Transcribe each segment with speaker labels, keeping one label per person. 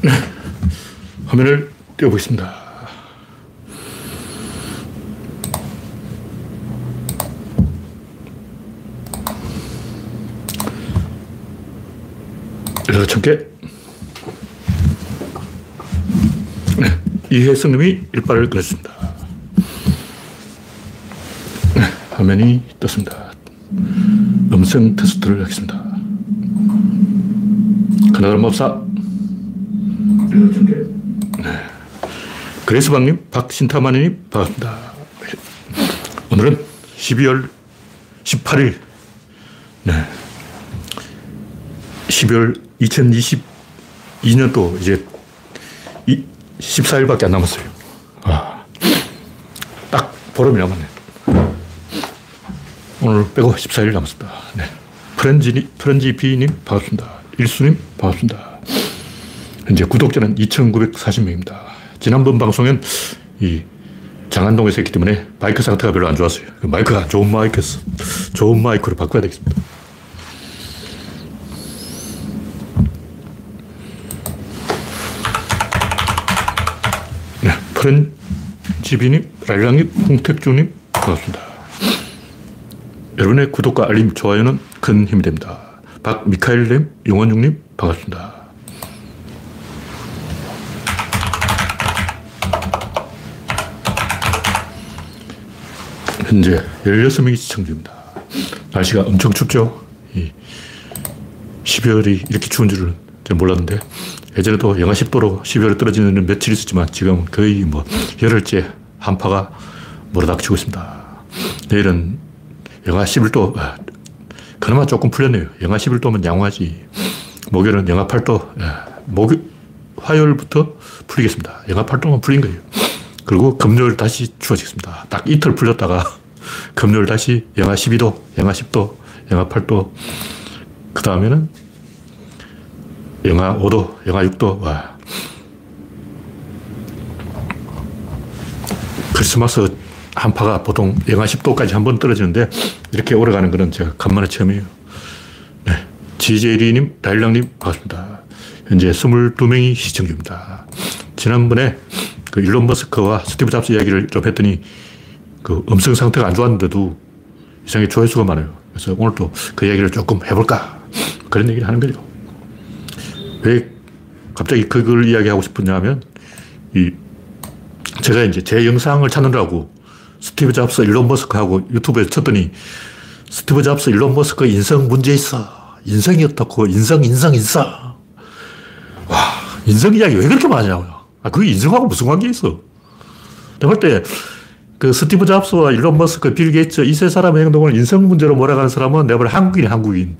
Speaker 1: 화면을 띄워보겠습니다. 여섯 천 개. 네, 이혜성님이 일발을 끊었습니다. 네, 화면이 떴습니다. 음성 테스트를 하겠습니다. 그나마 몹사. 네. 그레스방님, 박신타마님, 반갑습니다. 오늘은 12월 18일, 네. 12월 2022년도 이제 14일밖에 안 남았어요. 아, 딱 보름이 남았네. 오늘 빼고 14일 남았습니다. 네. 프렌지, 프렌지 비님, 반갑습니다. 일수님, 반갑습니다. 현재 구독자는 2,940명입니다. 지난번 방송엔 이 장안동에서 했기 때문에 마이크 상태가 별로 안 좋았어요. 그 마이크가 좋은 마이크였어. 좋은 마이크로 바꿔야 되겠습니다. 네, 프렌지비님, 라일랑님, 홍택주님, 반갑습니다. 여러분의 구독과 알림, 좋아요는 큰 힘이 됩니다. 박미카엘님, 용원중님, 반갑습니다. 현재 16명이 시청 중입니다. 날씨가 엄청 춥죠? 12월이 이렇게 추운 줄은 몰랐는데, 예전에도 영하 10도로 12월에 떨어지는 며칠 있었지만, 지금 거의 뭐, 열흘째 한파가 몰아닥치고 있습니다. 내일은 영하 11도, 아, 그나마 조금 풀렸네요. 영하 11도면 양호하지. 목요일은 영하 8도, 목, 화요일부터 풀리겠습니다. 영하 8도면 풀린 거예요. 그리고 금요일 다시 추워지겠습니다. 딱 이틀 풀렸다가 금요일 다시 영하 12도, 영하 10도, 영하 8도. 그 다음에는 영하 5도, 영하 6도. 와. 크리스마스 한파가 보통 영하 10도까지 한 번 떨어지는데 이렇게 오래 가는 거는 제가 간만에 처음이에요. 네. 지제리님, 달랑님, 반갑습니다. 현재 22명이 시청 중입니다. 지난번에 그 일론 머스크와 스티브 잡스 이야기를 좀 했더니 그 음성 상태가 안 좋았는데도 이상하게 조회수가 많아요. 그래서 오늘도 그 이야기를 조금 해볼까. 그런 얘기를 하는 거죠. 왜 갑자기 그걸 이야기하고 싶었냐 하면 이 제가 이제 제 영상을 찾느라고 스티브 잡스, 일론 머스크하고 유튜브에 쳤더니 스티브 잡스, 일론 머스크 인성 문제 있어. 인성이 어떻고, 인성, 인성, 인성. 와, 인성 이야기 왜 그렇게 많이 하냐고요. 아, 그게 인성하고 무슨 관계 있어? 내가 볼 때, 그 스티브 잡스와 일론 머스크, 빌 게이츠 이 세 사람의 행동을 인성 문제로 몰아가는 사람은 내가 볼 한국인, 한국인.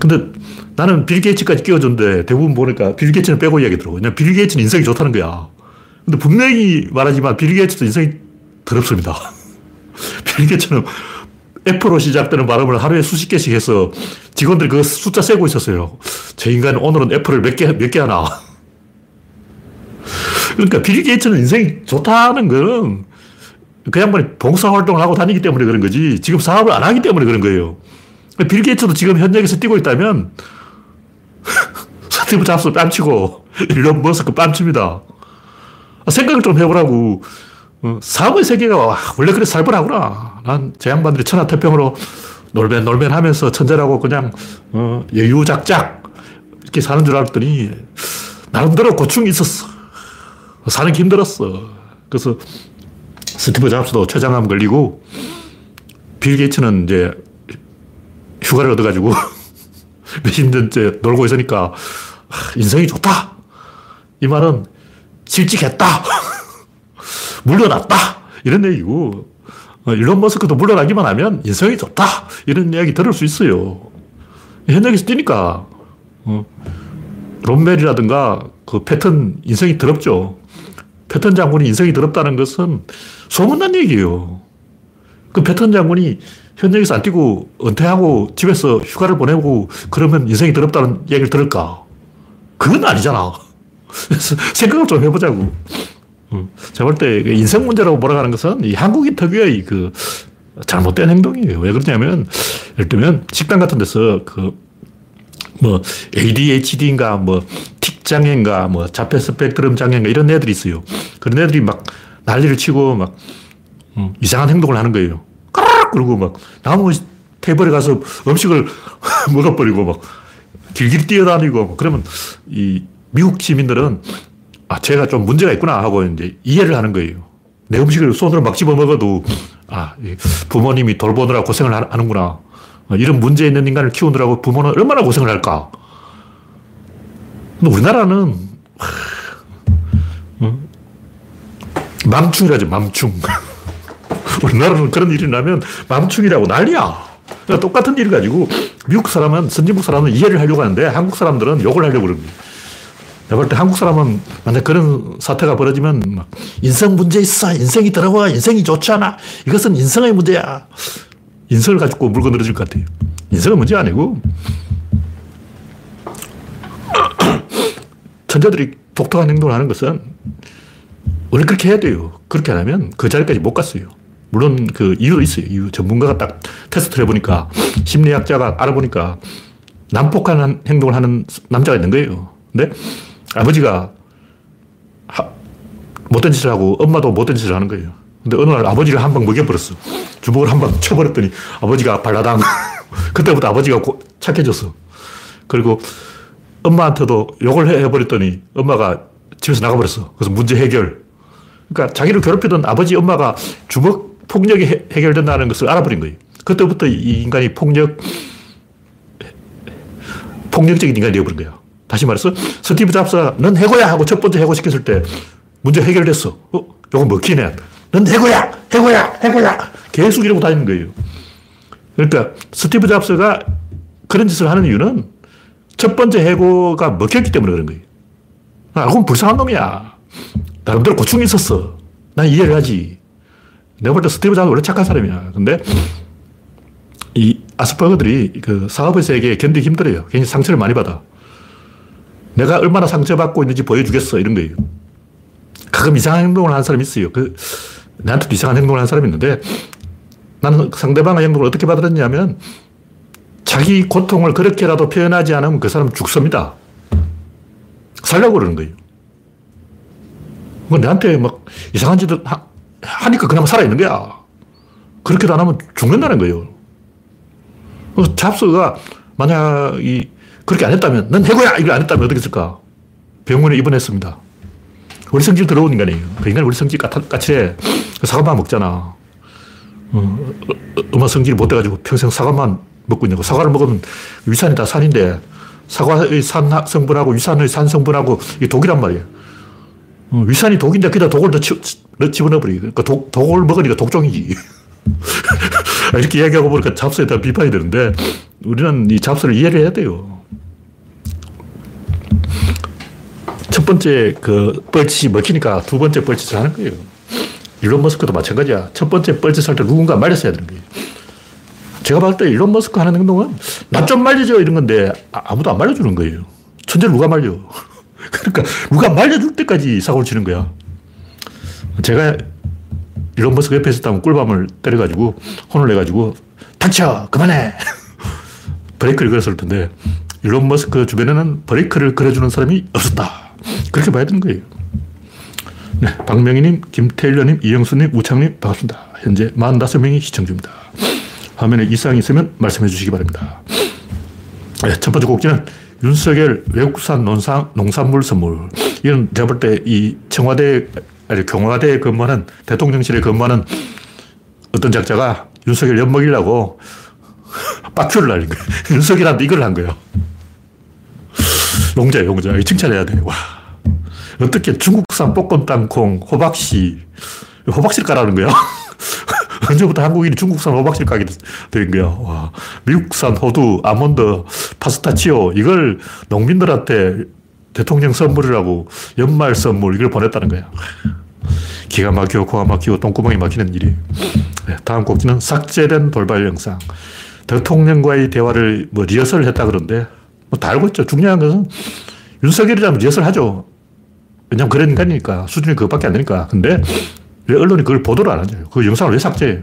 Speaker 1: 근데 나는 빌 게이츠까지 끼워줬는데 대부분 보니까 빌 게이츠는 빼고 이야기더라고. 그냥 빌 게이츠는 인성이 좋다는 거야. 근데 분명히 말하지만 빌 게이츠도 인성이 더럽습니다. 빌 게이츠는 F로 시작되는 발음을 하루에 수십 개씩 해서 직원들이 그 숫자 세고 있었어요. 저 인간은 오늘은 F를 몇 개, 몇 개 하나. 그러니까 빌 게이츠는 인성이 좋다는 거는 그 양반이 봉사활동을 하고 다니기 때문에 그런 거지 지금 사업을 안 하기 때문에 그런 거예요. 빌 게이츠도 지금 현역에서 뛰고 있다면 스티브 잡스 뺨치고 일론 머스크 뺨칩니다. 생각을 좀 해보라고. 어, 사업의 세계가 원래 그래 살벌하구나. 난 저 양반들이 천하태평으로 놀멘 놀멘 하면서 천재라고 그냥 어, 여유작작 이렇게 사는 줄 알았더니 나름대로 고충이 있었어. 사는 게 힘들었어. 그래서 스티브 잡스도 췌장암 걸리고 빌 게이츠는 이제 휴가를 얻어가지고 몇십 년째 놀고 있으니까 인성이 좋다. 이 말은 실직했다. 물러났다. 이런 얘기고 어, 일론 머스크도 물러나기만 하면 인성이 좋다. 이런 이야기 들을 수 있어요. 현역에서 뛰니까 어, 롬멜이라든가 그 패턴 인성이 더럽죠. 패턴 장군이 인성이 더럽다는 것은 소문난 얘기예요. 그 패턴 장군이 현역에서 안 뛰고 은퇴하고 집에서 휴가를 보내고 그러면 인생이 더럽다는 얘기를 들을까? 그건 아니잖아. 생각을 좀 해보자고. 제가 볼 때 인생 문제라고 몰아가는 것은 이 한국인 특유의 그 잘못된 행동이에요. 왜 그러냐면, 예를 들면 식당 같은 데서 그 뭐 ADHD인가 뭐 틱, 장애인가, 뭐, 자폐 스펙트럼 장애인가, 이런 애들이 있어요. 그런 애들이 막 난리를 치고 막, 음, 이상한 행동을 하는 거예요. 까르륵! 그러고 막, 나무 테이블에 가서 음식을 먹어버리고 막, 길길이 뛰어다니고, 그러면 이 미국 시민들은 아, 제가 좀 문제가 있구나 하고 이제 이해를 하는 거예요. 내 음식을 손으로 막 집어 먹어도 아, 부모님이 돌보느라 고생을 하는구나. 이런 문제 있는 인간을 키우느라고 부모는 얼마나 고생을 할까. 근데 우리나라는 어? 망충이라죠, 망충. 우리나라는 그런 일이 나면 망충이라고 난리야. 그러니까 똑같은 일을 가지고 미국 사람은, 선진국 사람은 이해를 하려고 하는데 한국 사람들은 욕을 하려고 거예요. 내가 볼 때 한국 사람은 만약 그런 사태가 벌어지면 막 인성 문제 있어. 인생이 더러워. 인생이 좋지 않아. 이것은 인성의 문제야. 인성을 가지고 물건 늘어질 것 같아요. 인성은 문제 아니고 천재들이 독특한 행동을 하는 것은 원래 그렇게 해야 돼요. 그렇게 안 하면 그 자리까지 못 갔어요. 물론 그 이유도 있어요. 이유. 전문가가 딱 테스트를 해보니까 심리학자가 알아보니까 난폭한 행동을 하는 남자가 있는 거예요. 근데 아버지가 하, 못된 짓을 하고 엄마도 못된 짓을 하는 거예요. 근데 어느 날 아버지를 한 방 먹여버렸어. 주먹을 한 방 쳐버렸더니 아버지가 발라당. 그때부터 아버지가 고, 착해졌어. 그리고 엄마한테도 욕을 해버렸더니 엄마가 집에서 나가버렸어. 그래서 문제 해결. 그러니까 자기를 괴롭히던 아버지, 엄마가 주먹 폭력이 해, 결된다는 것을 알아버린 거예요. 그때부터 이 인간이 폭력, 폭력적인 인간이 되어버린 거야. 다시 말해서 스티브 잡스가 넌 해고야 하고 첫 번째 해고시켰을 때 문제 해결됐어. 어? 요거 먹히네. 넌 해고야! 해고야! 해고야! 계속 이러고 다니는 거예요. 그러니까 스티브 잡스가 그런 짓을 하는 이유는 첫 번째 해고가 먹혔기 때문에 그런 거예요. 알고 보면 불쌍한 놈이야. 나름대로 고충이 있었어. 난 이해를 하지. 내가 볼 때 스티브 잡스 원래 착한 사람이야. 근데 이 아스퍼거들이 그 사업의 세계에 견디기 힘들어요. 굉장히 상처를 많이 받아. 내가 얼마나 상처받고 있는지 보여주겠어. 이런 거예요. 가끔 이상한 행동을 하는 사람이 있어요. 그, 나한테도 이상한 행동을 하는 사람이 있는데 나는 상대방의 행동을 어떻게 받아들였냐면 자기 고통을 그렇게라도 표현하지 않으면 그 사람 죽습니다. 살려고 그러는 거예요. 뭐 내한테 막 이상한 짓을 하, 하니까 그냥 살아있는 거야. 그렇게도 안 하면 죽는다는 거예요. 잡스가 만약 이 그렇게 안 했다면, 넌 해고야! 이걸 안 했다면 어떻게 했을까? 병원에 입원했습니다. 우리 성질 들어온 인간이에요. 그 인간이 우리 성질 까칠해. 사과만 먹잖아. 어, 엄마 성질이 못 돼가지고 평생 사과만 먹고 있냐고. 사과를 먹으면 위산이 다 산인데, 사과의 산 성분하고 위산의 산 성분하고 이 독이란 말이에요. 어, 위산이 독인데 그다 독을 더 집어넣어버리게. 그러니까 독, 독을 먹으니까 독종이지. 이렇게 이야기하고 보니까 잡스에 대한 비판이 되는데, 우리는 이 잡스를 이해를 해야 돼요. 첫 번째 그 뻘짓이 먹히니까 두 번째 뻘짓을 하는 거예요. 일론 머스크도 마찬가지야. 첫 번째 뻘짓 할때 누군가 말렸어야 되는 거예요. 제가 봤을 때 일론 머스크 하는 행동은 나 좀 말려줘 이런 건데 아, 아무도 안 말려주는 거예요. 천재를 누가 말려. 그러니까 누가 말려줄 때까지 사고를 치는 거야. 제가 일론 머스크 옆에 있었다면 꿀밤을 때려가지고 혼을 내가지고 닥쳐 그만해 브레이크를 걸었을 텐데 일론 머스크 주변에는 브레이크를 걸어주는 사람이 없었다. 그렇게 봐야 되는 거예요. 네, 박명희님, 김태일러님, 이영수님, 우창님 반갑습니다. 현재 45명이 시청 중입니다. 화면에 이상이 있으면 말씀해 주시기 바랍니다. 네, 첫 번째 곡지는 윤석열 외국산 농산, 농산물 선물. 이건 제가 볼 때 이 청와대, 아니 경화대에 근무하는 대통령실에 근무하는 어떤 작자가 윤석열 엿먹이려고 빡큐를 날린 거예요. 윤석열한테 이걸 한 거예요. 용자, 용자. 칭찬해야 돼. 와. 어떻게 중국산 볶음 땅콩, 호박씨, 호박씨를 까라는 거야? 언제부터 한국인이 중국산 호박씨를 까게 된 거야? 와. 미국산 호두, 아몬드, 파스타치오, 이걸 농민들한테 대통령 선물이라고 연말 선물, 이걸 보냈다는 거야. 기가 막히고, 코가 막히고, 똥구멍이 막히는 일이. 네, 다음 곡지는 삭제된 돌발 영상. 대통령과의 대화를 뭐 리허설을 했다 그러는데, 뭐 다 알고 있죠. 중요한 것은 윤석열이라면 리허설 하죠. 왜냐면 그런 인간이니까. 수준이 그것밖에 안 되니까. 근데 왜 언론이 그걸 보도를 안 하죠? 그 영상을 왜 삭제해요?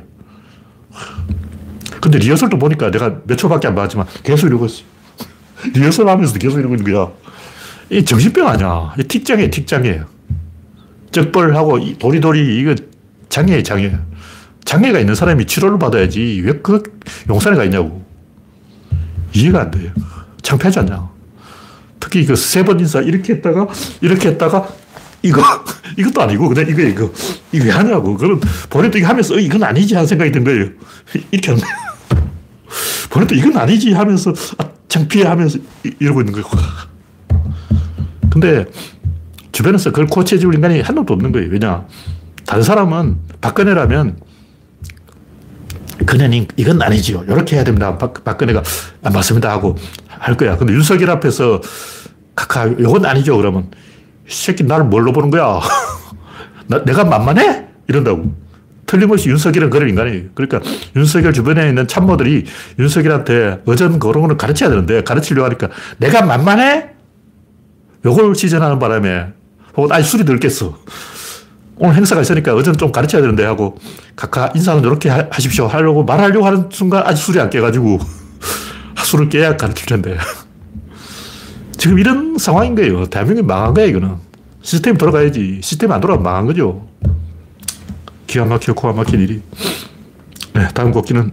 Speaker 1: 근데 리허설도 보니까 내가 몇 초밖에 안 봤지만 계속 이러고 있어. 리허설 하면서도 계속 이러고 있는 거야. 이 정신병 아니야. 이 틱장이에요, 틱장이에요. 적벌하고 도리도리, 이거 장애에 장애. 장애가 있는 사람이 치료를 받아야지. 왜 그 용산에 가 있냐고. 이해가 안 돼요. 창피하지 않냐. 특히 그 세 번 인사 이렇게 했다가, 이렇게 했다가, 이거, 이것도 아니고, 그냥 이거, 이거, 이거 왜 하냐고. 그럼 본인도 이거 하면서, 어, 이건 아니지 하는 생각이 든 거예요. 이렇게 하는. 본인도 이건 아니지 하면서, 아, 창피해 하면서 이러고 있는 거예요. 근데 주변에서 그걸 코치해 줄 인간이 한 놈도 없는 거예요. 왜냐. 다른 사람은 박근혜라면 그녀님, 이건 아니지요. 이렇게 해야 됩니다. 박, 박근혜가, 아, 맞습니다. 하고 할 거야. 근데 윤석열 앞에서 카카, 이건 아니죠. 그러면 이 새끼 나를 뭘로 보는 거야? 나, 내가 만만해? 이런다고. 틀림없이 윤석열은 그런 인간이에요. 그러니까 윤석열 주변에 있는 참모들이 윤석열한테 어전 그런 가르쳐야 되는데 가르치려고 하니까 내가 만만해? 요걸 시전하는 바람에 혹은 아니 술이 들겠어. 오늘 행사가 있으니까 어제는 좀 가르쳐야 되는데 하고 각하 인사는 이렇게 하, 십시오 하려고 말하려고 하는 순간 아직 술이 안 깨가지고 술을 깨야 가르칠 텐데 지금 이런 상황인 거예요. 대한민국이 망한 거야 이거는. 시스템 돌아가야지. 시스템 안 돌아가면 망한 거죠. 기가 막혀 코가 막힌 일이. 네, 다음 곡기는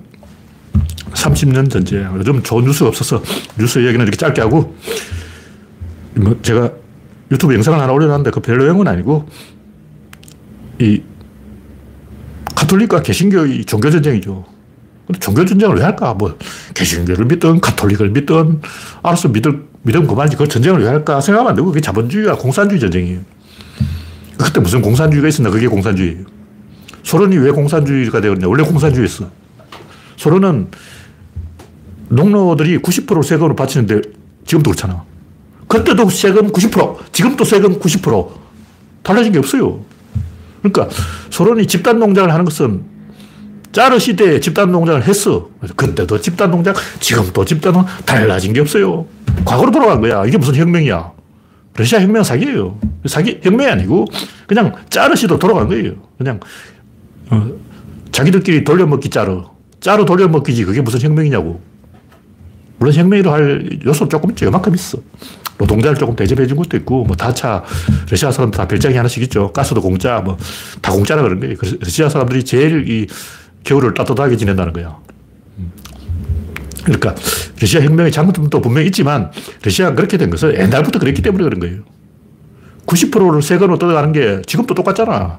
Speaker 1: 30년 전쟁. 요즘 좋은 뉴스가 없어서 뉴스 이야기는 이렇게 짧게 하고 뭐 제가 유튜브 영상을 하나 올려놨는데 그 별로 영은 아니고 이 카톨릭과 개신교의 종교전쟁이죠. 근데 종교전쟁을 왜 할까? 뭐, 개신교를 믿든, 카톨릭을 믿든, 알아서 믿을, 믿으면 그만이지. 그걸 전쟁을 왜 할까? 생각하면 안 되고, 그게 자본주의와 공산주의 전쟁이에요. 그때 무슨 공산주의가 있었나? 그게 공산주의예요. 소련이 왜 공산주의가 되었냐? 원래 공산주의였어. 소련은 농노들이 90% 세금을 바치는데 지금도 그렇잖아. 그때도 세금 90%, 지금도 세금 90%. 달라진 게 없어요. 그러니까 소련이 집단 농장을 하는 것은 짜르 시대에 집단 농장을 했어. 그때도 집단 농장, 지금도 집단 농장, 달라진 게 없어요. 과거로 돌아간 거야. 이게 무슨 혁명이야. 러시아 혁명 사기예요. 사기, 혁명이 아니고 그냥 짜르시도 돌아간 거예요. 그냥 어, 자기들끼리 돌려먹기 짜르. 짜르 돌려먹기지 그게 무슨 혁명이냐고. 물론 혁명이라 할 요소 조금 있죠. 요만큼 있어. 노동자를 조금 대접해 준 것도 있고, 뭐 다차, 러시아 사람들 다 별장이 하나씩 있죠. 가스도 공짜, 뭐, 다 공짜라 그런 거예요. 러시아 사람들이 제일 이 겨울을 따뜻하게 지낸다는 거야. 음. 그러니까, 러시아 혁명의 장점도 분명히 있지만, 러시아가 그렇게 된 것은 옛날부터 그랬기 때문에 그런 거예요. 90%를 세금으로 뜯어가는 게 지금도 똑같잖아.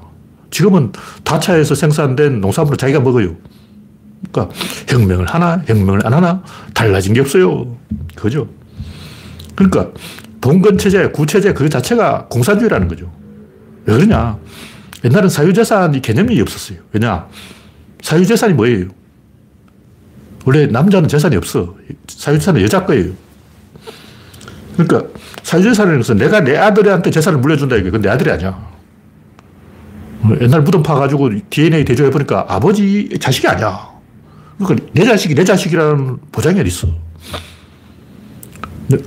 Speaker 1: 지금은 다차에서 생산된 농산물을 자기가 먹어요. 그러니까 혁명을 하나, 혁명을 안 하나 달라진 게 없어요. 그죠? 그러니까 봉건 체제, 구체제 그 자체가 공산주의라는 거죠. 왜 그러냐? 옛날엔 사유재산이 개념이 없었어요. 왜냐? 사유재산이 뭐예요? 원래 남자는 재산이 없어. 사유재산은 여자 거예요. 그러니까 사유재산이라는 것은 내가 내 아들한테 재산을 물려준다 이게. 내 아들이 아니야. 옛날 무덤 파가지고 DNA 대조해보니까 아버지 자식이 아니야. 그러니까 내 자식이 내 자식이라는 보장이 어디 있어.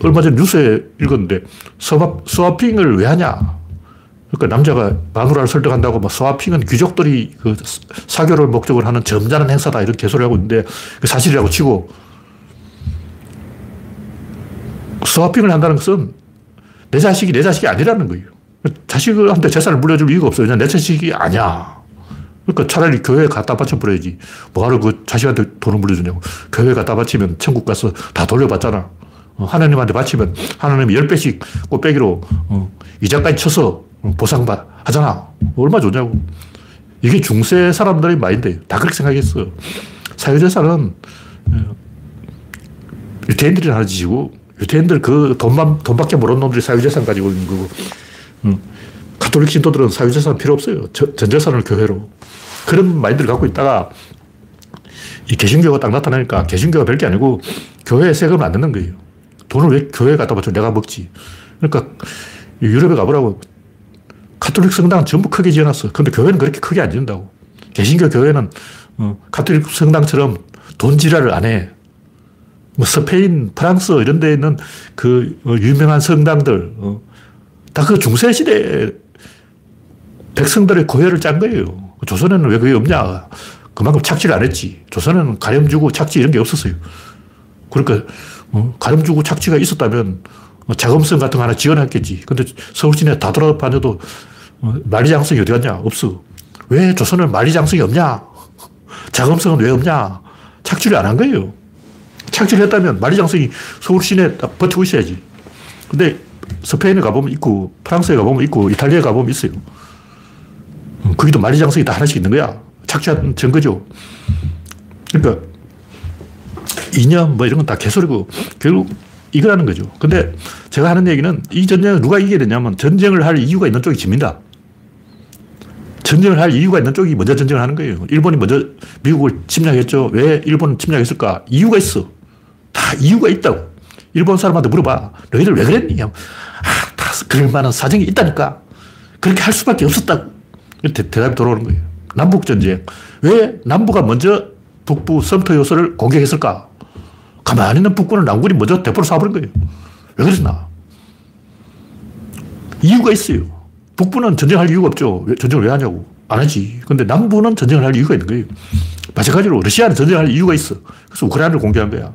Speaker 1: 얼마 전에 뉴스에 읽었는데 스와, 스와핑을 왜 하냐. 그러니까 남자가 마누라를 설득한다고 막 스와핑은 귀족들이 그 사교를 목적으로 하는 점잖은 행사다 이렇게 개소리 하고 있는데 그 사실이라고 치고 스와핑을 한다는 것은 내 자식이 내 자식이 아니라는 거예요. 자식한테 재산을 물려줄 이유가 없어요. 그냥 내 자식이 아니야. 그러니까 차라리 교회에 갖다 바쳐버려야지. 뭐하러 그 자식한테 돈을 물려주냐고. 교회에 갖다 바치면 천국 가서 다 돌려받잖아. 어, 하나님한테 바치면 하나님이 10배씩 꽃배기로 어, 이자까지 쳐서 보상 하잖아. 얼마 좋냐고. 이게 중세 사람들의 마인드예요. 다 그렇게 생각했어. 사회재산은 어, 유태인들이 하는 짓이고 유태인들 그 돈만, 돈밖에 모르는 놈들이 사회재산 가지고 있는 거고 가톨릭 신도들은 사회재산 필요 없어요. 전 재산을 교회로. 그런 마인드를 갖고 있다가 이 개신교가 딱 나타나니까 개신교가 별게 아니고 교회에 세금을 안 내는 거예요. 돈을 왜 교회에 갖다 바쳐 내가 먹지. 그러니까 유럽에 가보라고 카톨릭 성당은 전부 크게 지어놨어. 근데 교회는 그렇게 크게 안 지은다고. 개신교 교회는 어, 카톨릭 성당처럼 돈 지랄을 안 해. 뭐 스페인, 프랑스 이런 데 있는 그 어, 유명한 성당들 어, 다그 중세 시대 백성들의 고혈을 짠 거예요. 조선에는 왜 그게 없냐. 그만큼 착지를 안 했지. 조선에는 가렴 주고 착지 이런 게 없었어요. 그러니까 어? 가름 주고 착취가 있었다면 뭐 자금성 같은 거 하나 지원했겠지. 근데 서울 시내 다 돌아다녀도 어, 만리장성이 어디 갔냐? 없어. 왜 조선은 만리장성이 없냐? 자금성은 왜 없냐? 착취를 안 한 거예요. 착취를 했다면 만리장성이 서울 시내 딱 버티고 있어야지. 근데 스페인에 가보면 있고, 프랑스에 가보면 있고, 이탈리아에 가보면 있어요. 음, 거기도 만리장성이 다 하나씩 있는 거야. 착취한 증거죠. 그러니까, 이념 뭐 이런 건 다 개소리고, 결국 이거라는 거죠. 근데 제가 하는 얘기는 이 전쟁을 누가 이겨야 되냐면 전쟁을 할 이유가 있는 쪽이 집니다. 전쟁을 할 이유가 있는 쪽이 먼저 전쟁을 하는 거예요. 일본이 먼저 미국을 침략했죠. 왜 일본을 침략했을까? 이유가 있어. 다 이유가 있다고. 일본 사람한테 물어봐. 너희들 왜 그랬니? 아, 다 그럴 만한 사정이 있다니까. 그렇게 할 수밖에 없었다고. 대, 답이 돌아오는 거예요. 남북전쟁. 왜 남부가 먼저 북부 섬터 요소를 공격했을까? 가만히 있는 북군을 남군이 먼저 대포를 쏴버린 거예요. 왜 그랬나? 이유가 있어요. 북부는 전쟁할 이유가 없죠. 전쟁을 왜 하냐고. 안 하지. 근데 남부는 전쟁을 할 이유가 있는 거예요. 마찬가지로 러시아는 전쟁할 이유가 있어. 그래서 우크라이나를 공개한 거야.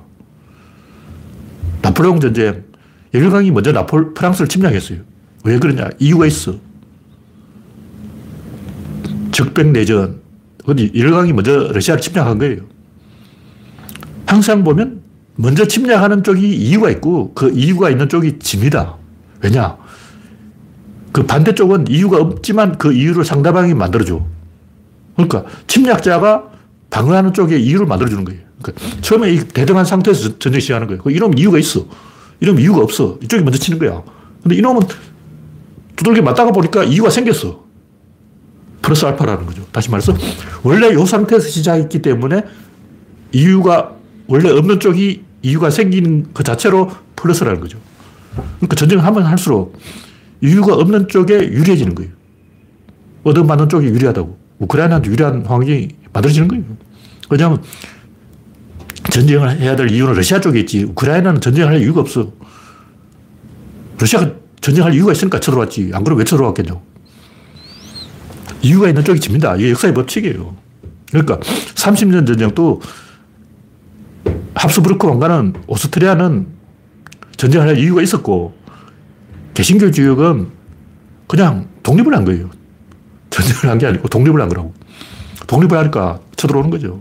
Speaker 1: 나폴레옹 전쟁. 열강이 먼저 나폴, 프랑스를 침략했어요. 왜 그러냐? 이유가 있어. 적백내전. 열강이 먼저 러시아를 침략한 거예요. 항상 보면 먼저 침략하는 쪽이 이유가 있고 그 이유가 있는 쪽이 집니다. 왜냐? 그 반대쪽은 이유가 없지만 그 이유를 상대방이 만들어줘. 그러니까 침략자가 방어하는 쪽에 이유를 만들어주는 거예요. 그러니까 처음에 이 대등한 상태에서 전쟁 시작하는 거예요. 그 이놈 이유가 있어. 이놈 이유가 없어. 이쪽이 먼저 치는 거야. 근데 이놈은 두들겨 맞다가 보니까 이유가 생겼어. 플러스 알파라는 거죠. 다시 말해서 원래 이 상태에서 시작했기 때문에 이유가 원래 없는 쪽이 이유가 생기는 그 자체로 플러스라는 거죠. 그러니까 전쟁을 하면 할수록 이유가 없는 쪽에 유리해지는 거예요. 얻어맞는 쪽이 유리하다고. 우크라이나한테 유리한 환경이 만들어지는 거예요. 왜냐하면 전쟁을 해야 될 이유는 러시아 쪽에 있지. 우크라이나는 전쟁을 할 이유가 없어. 러시아가 전쟁할 이유가 있으니까 쳐들어왔지. 안 그러면 왜 쳐들어왔겠냐고. 이유가 있는 쪽이 집니다. 이게 역사의 법칙이에요. 그러니까 30년 전쟁도 합스부르크 왕가는 오스트리아는 전쟁을 할 이유가 있었고 개신교 지역은 그냥 독립을 한 거예요. 전쟁을 한 게 아니고 독립을 한 거라고. 독립을 하니까 쳐들어오는 거죠.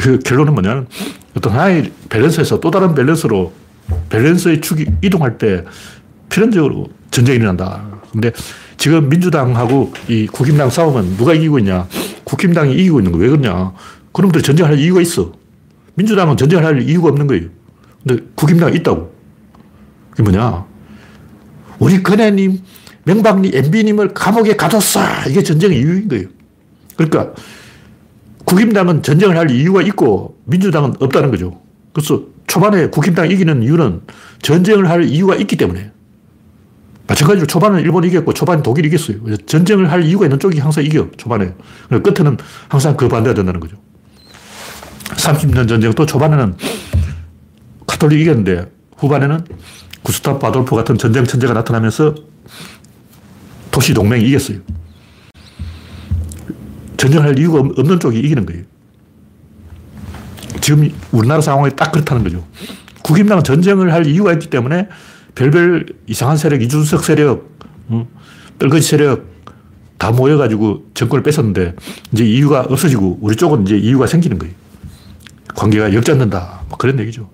Speaker 1: 그 결론은 뭐냐면 어떤 하나의 밸런스에서 또 다른 밸런스로 밸런스의 축이 이동할 때 필연적으로 전쟁이 일어난다. 근데 지금 민주당하고 이 국힘당 싸우면 누가 이기고 있냐? 국힘당이 이기고 있는 거. 왜 그러냐? 그놈들 전쟁할 이유가 있어. 민주당은 전쟁을 할 이유가 없는 거예요. 근데 국힘당이 있다고. 그게 뭐냐? 우리 근혜님, 명박님, MB님을 감옥에 가뒀어. 이게 전쟁의 이유인 거예요. 그러니까 국힘당은 전쟁을 할 이유가 있고 민주당은 없다는 거죠. 그래서 초반에 국힘당이 이기는 이유는 전쟁을 할 이유가 있기 때문에. 마찬가지로 초반은 일본이 이겼고 초반에 독일이 이겼어요. 전쟁을 할 이유가 있는 쪽이 항상 이겨, 초반에. 끝에는 항상 그 반대가 된다는 거죠. 30년 전쟁도 초반에는 카톨릭이 이겼는데 후반에는 구스타프 아돌프 같은 전쟁 천재가 나타나면서 도시 동맹이 이겼어요. 전쟁할 이유가 없는 쪽이 이기는 거예요. 지금 우리나라 상황이 딱 그렇다는 거죠. 국임당은 전쟁을 할 이유가 있기 때문에 별별 이상한 세력, 이준석 세력, 뻘거지 세력 다 모여가지고 정권을 뺏었는데 이제 이유가 없어지고 우리 쪽은 이제 이유가 생기는 거예요. 관계가 역전된다. 뭐 그런 얘기죠.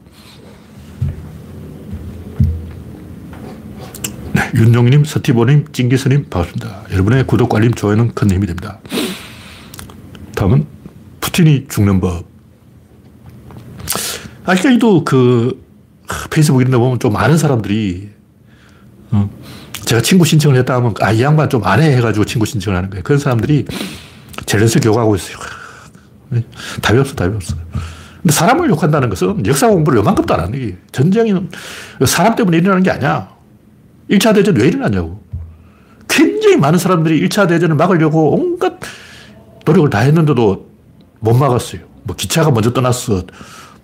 Speaker 1: 네, 윤종님, 서티보님, 찡기스님 반갑습니다. 여러분의 구독, 알림, 좋아요는 큰 힘이 됩니다. 다음은 푸틴이 죽는 법. 아직까지도 그 페이스북 이런 데 보면 좀 많은 사람들이 어, 제가 친구 신청을 했다 하면 아, 이 양반 좀 안 해 해가지고 친구 신청을 하는 거예요. 그런 사람들이 젤렌스 욕하고 있어요. 답이 없어, 답이 없어. 근데 사람을 욕한다는 것은 역사 공부를 요만큼도 안 하는 게 전쟁은 사람 때문에 일어나는 게 아니야. 1차 대전 왜 일어나냐고. 굉장히 많은 사람들이 1차 대전을 막으려고 온갖 노력을 다 했는데도 못 막았어요. 뭐 기차가 먼저 떠났어.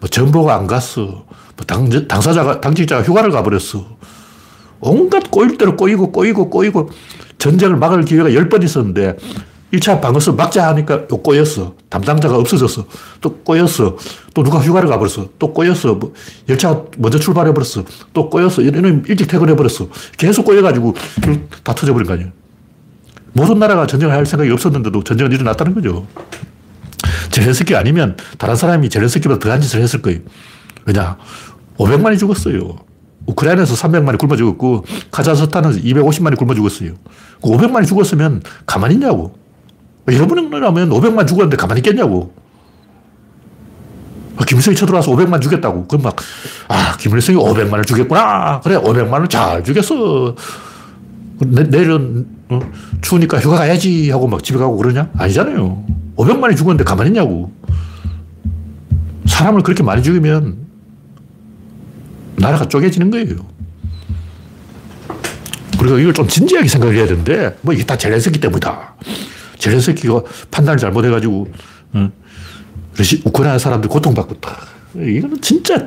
Speaker 1: 뭐 정보가 안 갔어. 뭐 당, 당사자가, 당직자가 휴가를 가버렸어. 온갖 꼬일 대로 꼬이고 꼬이고 꼬이고 전쟁을 막을 기회가 10번 있었는데 1차 방어선 막자 하니까 또 꼬였어. 담당자가 없어졌어. 또 꼬였어. 또 누가 휴가를 가버렸어. 또 꼬였어. 뭐 열차가 먼저 출발해버렸어. 또 꼬였어. 이놈 일찍 퇴근해버렸어. 계속 꼬여가지고 다 터져버린 거 아니에요. 모든 나라가 전쟁을 할 생각이 없었는데도 전쟁은 일어났다는 거죠. 제렌스키 아니면 다른 사람이 제렌스키보다 더한 짓을 했을 거예요. 왜냐? 500만이 죽었어요. 우크라이나에서 300만이 굶어 죽었고, 카자흐스탄은 250만이 굶어 죽었어요. 500만이 그 죽었으면 가만히 있냐고. 여러분이라면 500만 죽었는데 가만히 있겠냐고. 아, 김일성이 쳐들어와서 500만 죽였다고. 그럼 막, 아, 김일성이 500만을 죽였구나. 그래, 500만을 잘 죽였어. 내, 내일은, 어, 추우니까 휴가 가야지 하고 막 집에 가고 그러냐? 아니잖아요. 500만이 죽었는데 가만히 있냐고. 사람을 그렇게 많이 죽이면 나라가 쪼개지는 거예요. 그리고 이걸 좀 진지하게 생각을 해야 되는데, 뭐 이게 다 젤렌스키 때문이다. 젤렌스키가 판단을 잘못해가지고, 어, 러시, 우크라이나 사람들 고통받고 있다. 이거는 진짜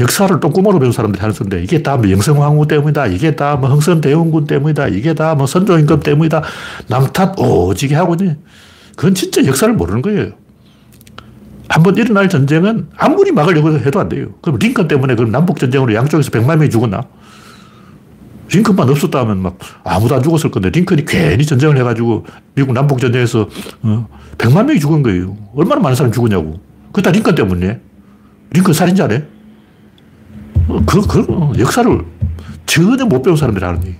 Speaker 1: 역사를 똥구멍으로 배운 사람들이 하는 소인데, 이게 다 뭐 영성황후 때문이다. 이게 다 뭐 흥선 대원군 때문이다. 이게 다 뭐 선조임금 때문이다. 남탓 오지게 하고 있네. 그건 진짜 역사를 모르는 거예요. 한번 일어날 전쟁은 아무리 막으려고 해도 안 돼요. 그럼 링컨 때문에 그럼 남북 전쟁으로 양쪽에서 100만 명이 죽었나? 링컨만 없었다면 막 아무도 안 죽었을 건데 링컨이 괜히 전쟁을 해가지고 미국 남북 전쟁에서 어, 100만 명이 죽은 거예요. 얼마나 많은 사람이 죽었냐고. 그게 다 링컨 때문이네. 링컨 살인자네. 어, 그, 그, 역사를 전혀 못 배운 사람들이 하는 얘기.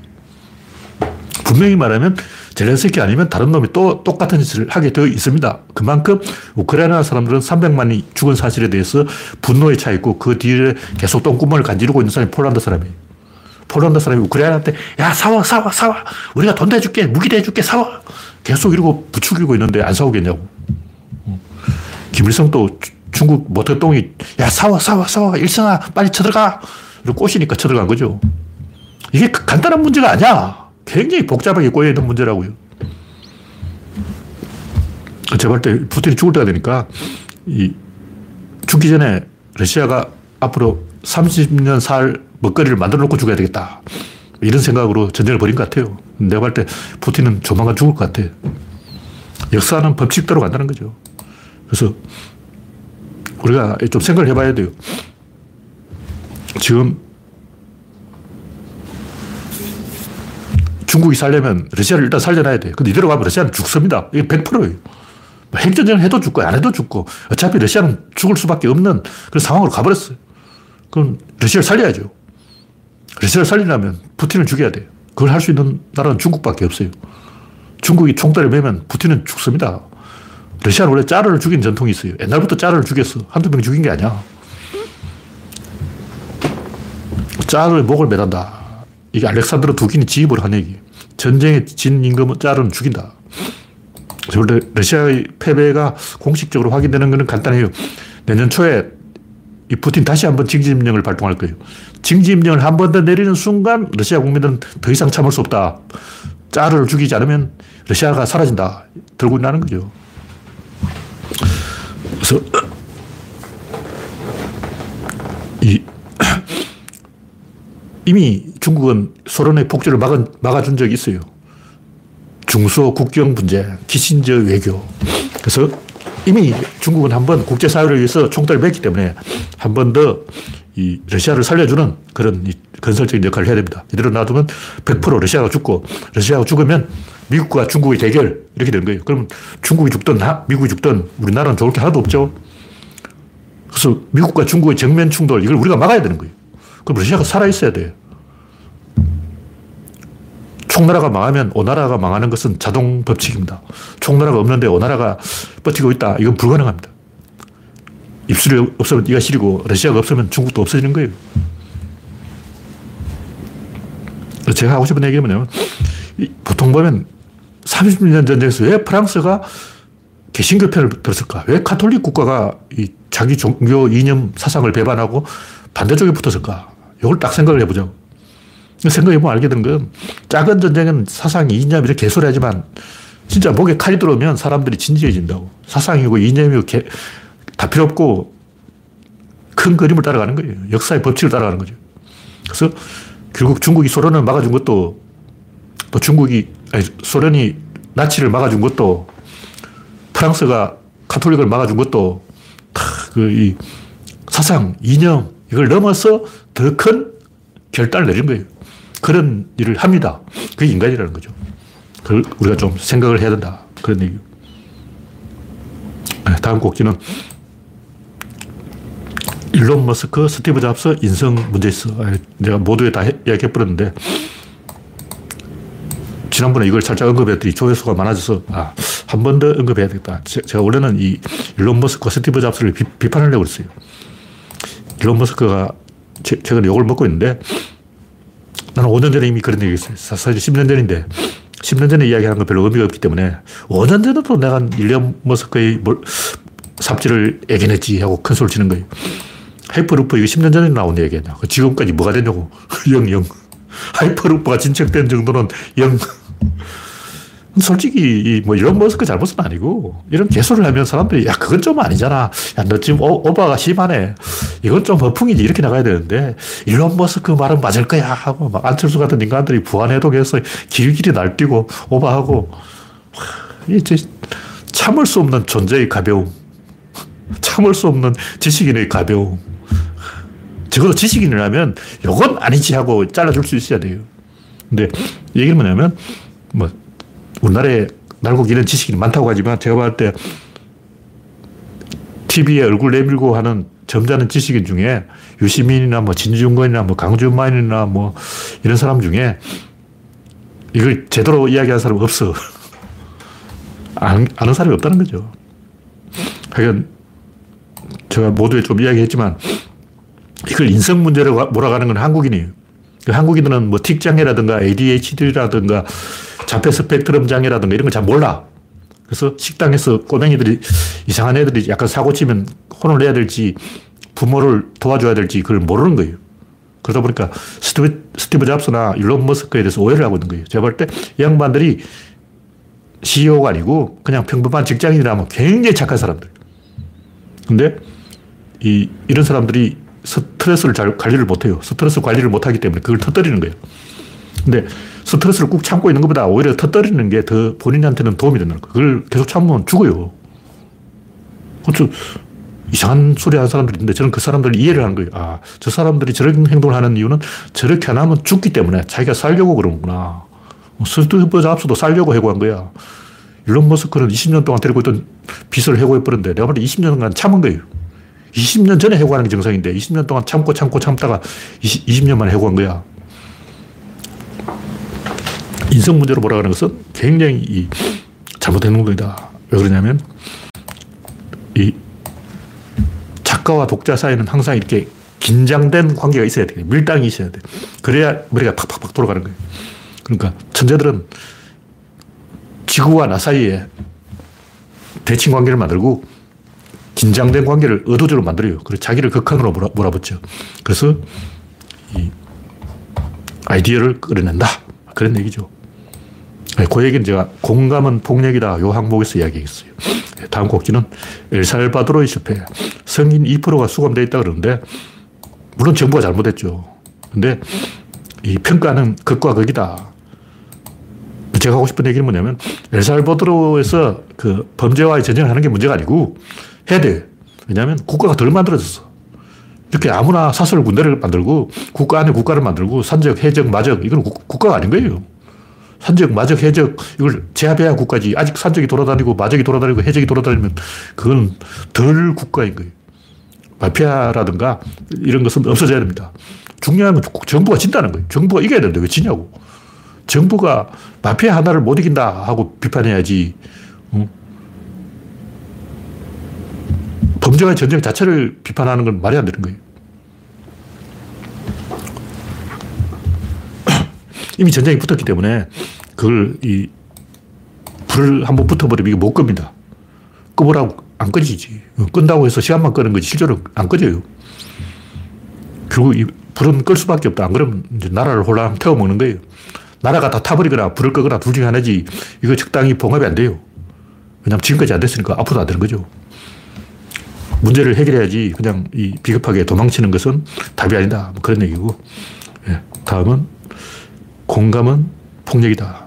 Speaker 1: 분명히 말하면 젤렌스키 아니면 다른 놈이 또 똑같은 짓을 하게 되어 있습니다. 그만큼 우크라이나 사람들은 300만이 죽은 사실에 대해서 분노에 차 있고 그 뒤에 계속 똥구멍을 간지르고 있는 사람이 폴란드 사람이에요. 폴란드 사람이 우크라이나한테 야 사와 사와 사와 우리가 돈 대줄게 무기 대줄게 사와 계속 이러고 부추기고 있는데 안 사오겠냐고. 김일성도 중국 모태똥이 야 사와 사와 사와 일성아 빨리 쳐들어가 이러고 꼬시니까 쳐들어간 거죠. 이게 간단한 문제가 아니야. 굉장히 복잡하게 꼬여있는 문제라고요. 제가 볼때 푸틴이 죽을 때가 되니까 이 죽기 전에 러시아가 앞으로 30년 살 먹거리를 만들어 놓고 죽어야 되겠다. 이런 생각으로 전쟁을 벌인 것 같아요. 내가 볼 때 푸틴은 조만간 죽을 것 같아. 역사는 법칙대로 간다는 거죠. 그래서 우리가 좀 생각을 해봐야 돼요. 지금 중국이 살려면 러시아를 일단 살려놔야 돼. 근데 이대로 가면 러시아는 죽습니다. 이게 100%예요. 뭐 핵전쟁을 해도 죽고 안 해도 죽고 어차피 러시아는 죽을 수밖에 없는 그런 상황으로 가버렸어요. 그럼 러시아를 살려야죠. 러시아를 살리려면 푸틴을 죽여야 돼요. 그걸 할 수 있는 나라는 중국밖에 없어요. 중국이 총대를 매면 푸틴은 죽습니다. 러시아는 원래 짜르를 죽인 전통이 있어요. 옛날부터 짜르를 죽였어. 한두 명 죽인 게 아니야. 짜르의 목을 매단다. 이게 알렉산드로 두긴이 지입을 한 얘기. 전쟁에 진 임금은 짜르는 죽인다. 원래 러시아의 패배가 공식적으로 확인되는 것은 간단해요. 내년 초에 이 푸틴 다시 한번 징집령을 발동할 거예요. 징집령을 한 번 더 내리는 순간 러시아 국민은 더 이상 참을 수 없다. 짜르를 죽이지 않으면 러시아가 사라진다. 들고 나는 거죠. 그래서 이 이미 중국은 소련의 폭주를 막은, 막아준 적이 있어요. 중소 국경 분쟁, 키신저 외교. 그래서 이미 중국은 한 번 국제사회를 위해서 총대를 맸기 때문에 한 번 더 이 러시아를 살려주는 그런 건설적인 역할을 해야 됩니다. 이대로 놔두면 100% 러시아가 죽고 러시아가 죽으면 미국과 중국의 대결 이렇게 되는 거예요. 그럼 중국이 죽든 미국이 죽든 우리나라는 좋을 게 하나도 없죠. 그래서 미국과 중국의 정면 충돌 이걸 우리가 막아야 되는 거예요. 그럼 러시아가 살아 있어야 돼요. 총나라가 망하면 오나라가 망하는 것은 자동 법칙입니다. 총나라가 없는데 오나라가 버티고 있다. 이건 불가능합니다. 입술이 없으면 네가 시리고 러시아가 없으면 중국도 없어지는 거예요. 제가 하고 싶은 얘기는 보통 보면 30년 전쟁에서 왜 프랑스가 개신교 편을 들었을까? 왜 카톨릭 국가가 자기 종교 이념 사상을 배반하고 반대쪽에 붙었을까? 이걸 딱 생각을 해보죠. 생각해보면 알게 된 건 작은 전쟁은 사상이 이념 이렇게 개소리하지만 진짜 목에 칼이 들어오면 사람들이 진지해진다고. 사상이고 이념이고 개, 다 필요 없고 큰 그림을 따라가는 거예요. 역사의 법칙을 따라가는 거죠. 그래서 결국 중국이 소련을 막아준 것도 또 중국이, 아니, 소련이 나치를 막아준 것도 프랑스가 카톨릭을 막아준 것도 그이 사상, 이념 이걸 넘어서 더 큰 결단을 내린 거예요. 그런 일을 합니다. 그게 인간이라는 거죠. 그걸 우리가 좀 생각을 해야 된다. 그런 얘기. 네, 다음 꼭지는 일론 머스크, 스티브 잡스, 인성 문제 있어. 내가 모두에 다 이야기해버렸는데, 지난번에 이걸 살짝 언급했더니 조회수가 많아져서, 아, 한 번 더 언급해야 겠다 제가 원래는 이 일론 머스크와 스티브 잡스를 비, 판하려고 했어요. 일론 머스크가 최 근에 욕을 먹고 있는데, 나는 5년 전에 이미 그런 얘기 했어요. 사실 10년 전인데, 10년 전에 이야기한 건 별로 의미가 없기 때문에, 5년 전에도 내가 일론 머스크의 삽질을 예견했지 하고 큰 소리 치는 거예요. 하이퍼루프 이거 10년 전에 나온 얘기냐. 그 지금까지 뭐가 됐냐고. 0, 0. 하이퍼루프가 진척된 정도는 0. 솔직히 뭐 이런 머스크 잘못은 아니고 이런 개소리를 하면 사람들이 야 그건 좀 아니잖아. 야 너 지금 오, 오바가 심하네. 이건 좀 허풍이지 이렇게 나가야 되는데 일론 머스크 말은 맞을 거야 하고 막 안철수 같은 인간들이 부안해독해서 길길이 날뛰고 오바하고 이제 참을 수 없는 존재의 가벼움. 참을 수 없는 지식인의 가벼움. 적어도 지식인이라면 이건 아니지 하고 잘라줄 수 있어야 돼요. 근데 얘기는 뭐냐면, 뭐, 우리나라에 날고 기는 지식인이 많다고 하지만 제가 봤을 때 TV에 얼굴 내밀고 하는 점잖은 지식인 중에 유시민이나 뭐 진중권이나 뭐 강준만이나 뭐 이런 사람 중에 이걸 제대로 이야기하는 사람은 없어. 아는 사람이 없다는 거죠. 하여간 제가 모두에 좀 이야기했지만 이걸 인성 문제로 몰아가는 건 한국인이에요. 그 한국인들은 뭐 틱장애라든가 ADHD라든가 자폐 스펙트럼 장애라든가 이런 걸 잘 몰라. 그래서 식당에서 꼬맹이들이 이상한 애들이 약간 사고 치면 혼을 내야 될지 부모를 도와줘야 될지 그걸 모르는 거예요. 그러다 보니까 스티브, 스티브 잡스나 일론 머스크에 대해서 오해를 하고 있는 거예요. 제가 볼때이 양반들이 CEO가 아니고 그냥 평범한 직장인이라면 굉장히 착한 사람들. 근데 이, 이런 사람들이 스트레스를 잘 관리를 못해요. 스트레스 관리를 못하기 때문에 그걸 터뜨리는 거예요. 근데 스트레스를 꾹 참고 있는 것보다 오히려 터뜨리는 게 더 본인한테는 도움이 되는 거예요. 그걸 계속 참으면 죽어요. 그렇죠. 이상한 소리 하는 사람들이 있는데 저는 그 사람들을 이해를 하는 거예요. 아, 저 사람들이 저런 행동을 하는 이유는 저렇게 안 하면 죽기 때문에 자기가 살려고 그러는구나. 스티브 잡스도 살려고 해고한 거야. 일론 머스크는 20년 동안 데리고 있던 빚을 해고해버렸는데 내가 볼 때 20년간 참은 거예요. 20년 전에 해고하는 게 정상인데 20년 동안 참고 참고 참다가 20, 20 년 만에 해고한 거야. 인성 문제로 몰아가는 것은 굉장히 잘못된 행동이다. 왜 그러냐면 이 작가와 독자 사이는 항상 이렇게 긴장된 관계가 있어야 돼. 밀당이 있어야 돼. 그래야 머리가 팍팍팍 돌아가는 거예요. 그러니까 천재들은 지구와 나 사이에 대칭 관계를 만들고 긴장된 관계를 의도적으로 만들어요. 그래서 자기를 극한으로 몰아, 붙죠 그래서 이 아이디어를 끌어낸다. 그런 얘기죠. 네, 그 얘기는 제가 공감은 폭력이다. 요 항목에서 이야기했어요. 네, 다음 곡지는 엘살바도르의 실패. 성인 2%가 수감되어 있다 그러는데, 물론 정부가 잘못했죠. 근데 이 평가는 극과 극이다. 제가 하고 싶은 얘기는 뭐냐면, 엘살바도르에서 그 범죄와의 전쟁을 하는 게 문제가 아니고, 해야 돼. 왜냐하면 국가가 덜 만들어졌어. 이렇게 아무나 사설 군대를 만들고 국가 안에 국가를 만들고 산적, 해적, 마적 이건 국가가 아닌 거예요. 산적, 마적, 해적 이걸 제압해야 국가지. 아직 산적이 돌아다니고 마적이 돌아다니고 해적이 돌아다니면 그건 덜 국가인 거예요. 마피아라든가 이런 것은 없어져야 됩니다. 중요한 건 정부가 진다는 거예요. 정부가 이겨야 되는데 왜 지냐고. 정부가 마피아 하나를 못 이긴다 하고 비판해야지. 범죄와 전쟁 자체를 비판하는 건 말이 안 되는 거예요. 이미 전쟁이 붙었기 때문에 그걸 이 불을 한번 붙어버리면 이게 못 끕니다. 끄보라고 안 꺼지지. 끈다고 해서 시간만 끄는 거지 실제로 안 꺼져요. 결국 이 불은 끌 수밖에 없다. 안 그러면 이제 나라를 홀랑 태워먹는 거예요. 나라가 다 타버리거나 불을 끄거나 둘 중에 하나지 이거 적당히 봉합이 안 돼요. 왜냐면 지금까지 안 됐으니까 앞으로도 안 되는 거죠. 문제를 해결해야지 그냥 이 비겁하게 도망치는 것은 답이 아니다. 뭐 그런 얘기고. 예. 다음은 공감은 폭력이다.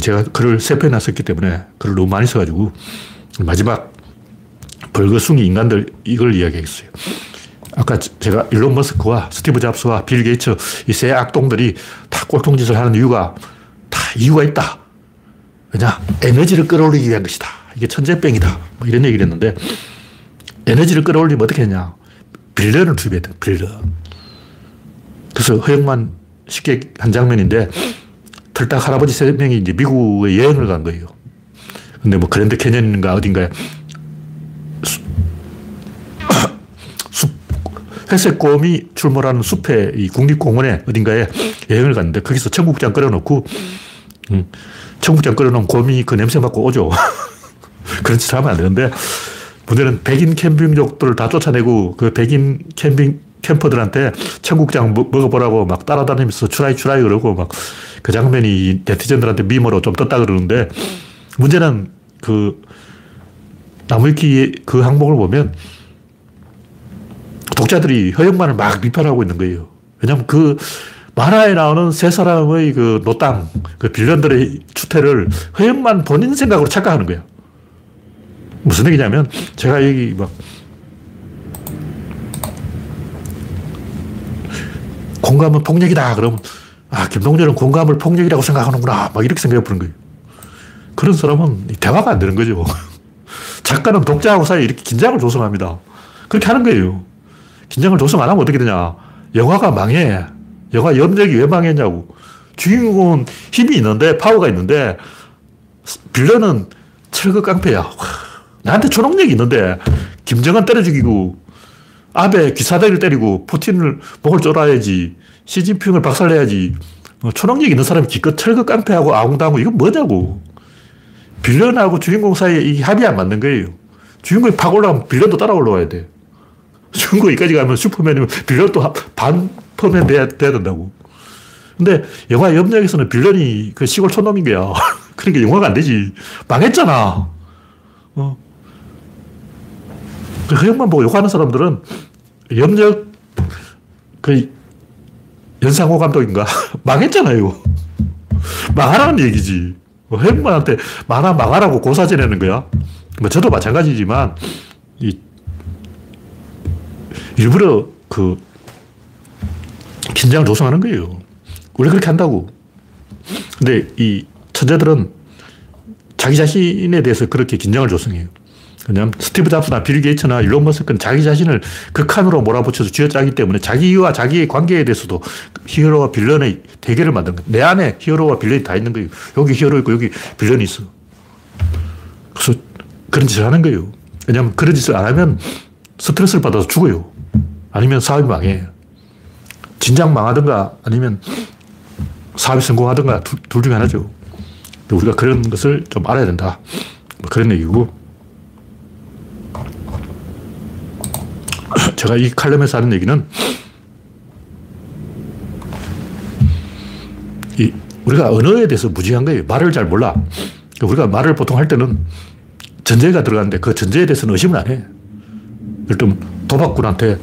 Speaker 1: 제가 글을 세 편이나 썼기 때문에 글을 너무 많이 써가지고 마지막 벌거숭이 인간들 이걸 이야기했어요. 아까 제가 일론 머스크와 스티브 잡스와 빌 게이츠 이 세 악동들이 다 꼴통짓을 하는 이유가 다 이유가 있다. 왜냐? 에너지를 끌어올리기 위한 것이다. 이게 천재병이다. 뭐 이런 얘기를 했는데 에너지를 끌어올리면 어떻게 했냐? 빌런을 투입해야 돼, 빌런. 그래서 허영만 식객의 한 장면인데 틀딱 할아버지 세 명이 이제 미국에 여행을 간 거예요. 근데 뭐 그랜드 캐년인가 어딘가에 숲, 회색 곰이 출몰하는 숲에 이 국립공원에 어딘가에 여행을 갔는데 거기서 청국장 끓여놓고 음, 청국장 끓여놓은 곰이 그 냄새 맡고 오죠. 그런 짓 하면 안 되는데 문제는 백인 캠핑족들을 다 쫓아내고 그 백인 캠핑 캠퍼들한테 청국장 먹어보라고 막 따라다니면서 추라이 추라이 그러고 막 그 장면이 네티즌들한테 미모로 좀 떴다 그러는데 문제는 그 나무위키 그 항목을 보면 독자들이 허영만을 막 비판하고 있는 거예요. 왜냐면 그 만화에 나오는 세 사람의 그 노땅, 그 빌런들의 추태를 허영만 본인 생각으로 착각하는 거예요. 무슨 얘기냐면 제가 여기 막 공감은 폭력이다. 그러면, 아, 김동렬은 공감을 폭력이라고 생각하는구나. 막 이렇게 생각해 보는 거예요. 그런 사람은 대화가 안 되는 거죠. 작가는 독자하고 사이에 이렇게 긴장을 조성합니다. 그렇게 하는 거예요. 긴장을 조성 안 하면 어떻게 되냐. 영화가 망해. 영화 염력이 왜 망했냐고. 주인공은 힘이 있는데, 파워가 있는데, 빌런은 철거 깡패야. 나한테 초능력이 있는데, 김정은 때려 죽이고, 아베 기사대를 때리고 푸틴을 목을 졸아야지. 시진핑을 박살내야지. 어, 초능력 있는 사람이 기껏 철거 깡패하고 아웅다하고 이건 뭐냐고. 빌런하고 주인공 사이에 이 합이 안 맞는 거예요. 주인공이 팍 올라가면 빌런도 따라 올라와야 돼. 주인공이 여기까지 가면 슈퍼맨이면 빌런도 반퍼맨 돼야, 돼야 된다고. 근데 영화 염력에서는 빌런이 그 시골 촌놈인 거야. 그러니까 영화가 안 되지. 망했잖아. 어. 그 허영만 보고 욕하는 사람들은 염력 그 연상호 감독인가 망했잖아요. 망하라는 얘기지. 허영만한테 만화 망하라고 고사 지내는 거야. 뭐 저도 마찬가지지만 이 일부러 그 긴장을 조성하는 거예요. 원래 그렇게 한다고. 근데 이 천재들은 자기 자신에 대해서 그렇게 긴장을 조성해요. 왜냐하면 스티브 잡스나 빌 게이츠나 일론 머스크는 자기 자신을 극한으로 몰아붙여서 쥐어짜기 때문에 자기와 자기의 관계에 대해서도 히어로와 빌런의 대결을 만드는 거예요. 내 안에 히어로와 빌런이 다 있는 거예요. 여기 히어로 있고 여기 빌런이 있어. 그래서 그런 짓을 하는 거예요. 왜냐하면 그런 짓을 안 하면 스트레스를 받아서 죽어요. 아니면 사업이 망해. 진작 망하든가 아니면 사업이 성공하든가 둘, 둘 중에 하나죠. 우리가 그런 것을 좀 알아야 된다. 뭐 그런 얘기고. 제가 이 칼럼에서 하는 얘기는 이 우리가 언어에 대해서 무지한 거예요. 말을 잘 몰라. 우리가 말을 보통 할 때는 전제가 들어가는데 그 전제에 대해서는 의심을 안 해. 들면 도박꾼한테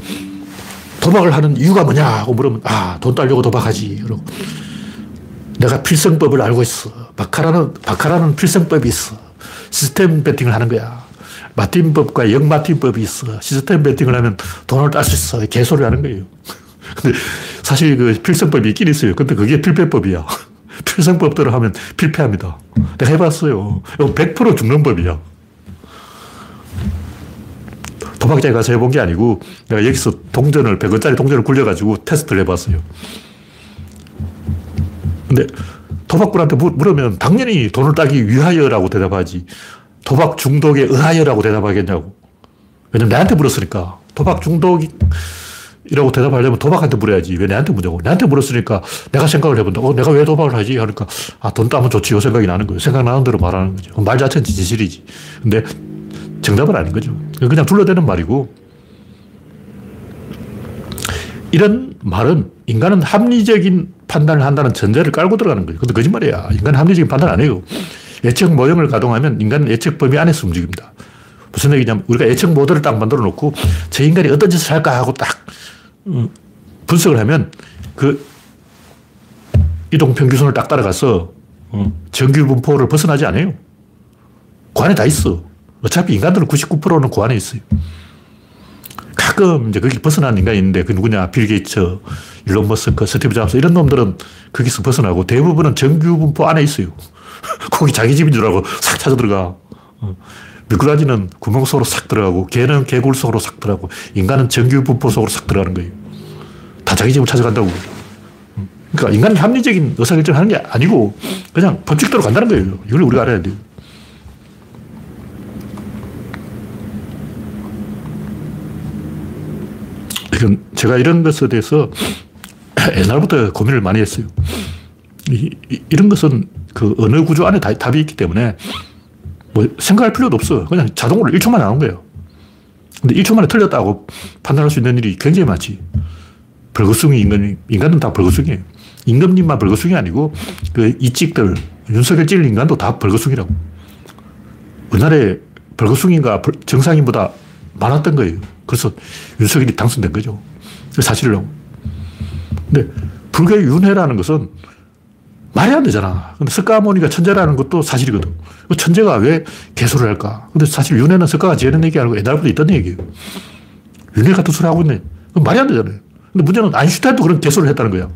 Speaker 1: 도박을 하는 이유가 뭐냐 하고 물으면 아, 돈 따려고 도박하지. 그러고 내가 필성법을 알고 있어. 바카라는, 바카라는 필성법이 있어. 시스템 배팅을 하는 거야. 마틴법과 역마틴법이 있어. 시스템 배팅을 하면 돈을 딸 수 있어. 개소리 하는 거예요. 근데 사실 그 필성법이 있긴 있어요. 근데 그게 필패법이야. 필성법대로 하면 필패합니다. 내가 해봤어요. 이거 100% 죽는 법이야. 도박장에 가서 해본 게 아니고 내가 여기서 동전을 100원짜리 동전을 굴려가지고 테스트를 해봤어요. 근데 도박꾼한테 물으면 당연히 돈을 따기 위하여라고 대답하지. 도박 중독에 의하여라고 대답하겠냐고. 왜냐면 내한테 물었으니까. 도박 중독이라고 대답하려면 도박한테 물어야지. 왜 내한테 묻냐고. 내한테 물었으니까 내가 생각을 해본다. 어, 내가 왜 도박을 하지? 하니까, 아, 돈 따면 좋지. 요 생각이 나는 거예요. 생각나는 대로 말하는 거죠. 말 자체는 진실이지. 근데 정답은 아닌 거죠. 그냥 둘러대는 말이고. 이런 말은 인간은 합리적인 판단을 한다는 전제를 깔고 들어가는 거예요. 근데 거짓말이야. 인간은 합리적인 판단 안 해요. 예측 모형을 가동하면 인간은 예측 범위 안에서 움직입니다. 무슨 얘기냐면 우리가 예측 모델을 딱 만들어 놓고 저 인간이 어떤 짓을 할까 하고 딱 음, 분석을 하면 그 이동 평균선을 딱 따라가서 어, 정규 분포를 벗어나지 않아요. 그 안에 다 있어. 어차피 인간들은 99%는 그 안에 있어요. 가끔 이제 거기 벗어난 인간이 있는데 그 누구냐 빌 게이츠, 일론 머스크, 스티브 잡스 이런 놈들은 거기서 벗어나고 대부분은 정규 분포 안에 있어요. 거기 자기 집인 줄 알고 싹 찾아 들어가. 어. 미꾸라지는 구멍 속으로 싹 들어가고 게는 게굴 속으로 싹 들어가고 인간은 정규 분포 속으로 싹 들어가는 거예요. 다 자기 집을 찾아간다고. 그러니까 인간이 합리적인 의사결정을 하는 게 아니고 그냥 법칙대로 간다는 거예요. 이걸 우리가 알아야 돼요. 이건 제가 이런 것에 대해서 옛날부터 고민을 많이 했어요. 이, 런 것은 그 언어 구조 안에 다, 답이 있기 때문에 뭐 생각할 필요도 없어. 그냥 자동으로 1초만에 나온 거예요. 근데 1초 만에 틀렸다고 판단할 수 있는 일이 굉장히 많지. 벌거숭이 인간, 인간은 다 벌거숭이에요. 임금님만 벌거숭이 아니고 그 이찍들, 윤석열 찔 인간도 다 벌거숭이라고. 우리나라에 벌거숭이가 정상인보다 많았던 거예요. 그래서 윤석열이 당선된 거죠. 사실로. 근데 불교의 윤회라는 것은 말이 안 되잖아. 근데 석가모니가 천재라는 것도 사실이거든. 그 천재가 왜 개소를 할까? 근데 사실 윤회는 석가가 지어낸 얘기 아니고 옛날부터 있던 얘기예요. 윤회 같은 소리 하고 있네. 말이 안 되잖아요. 근데 문제는 아인슈타인도 그런 개소를 했다는 거야.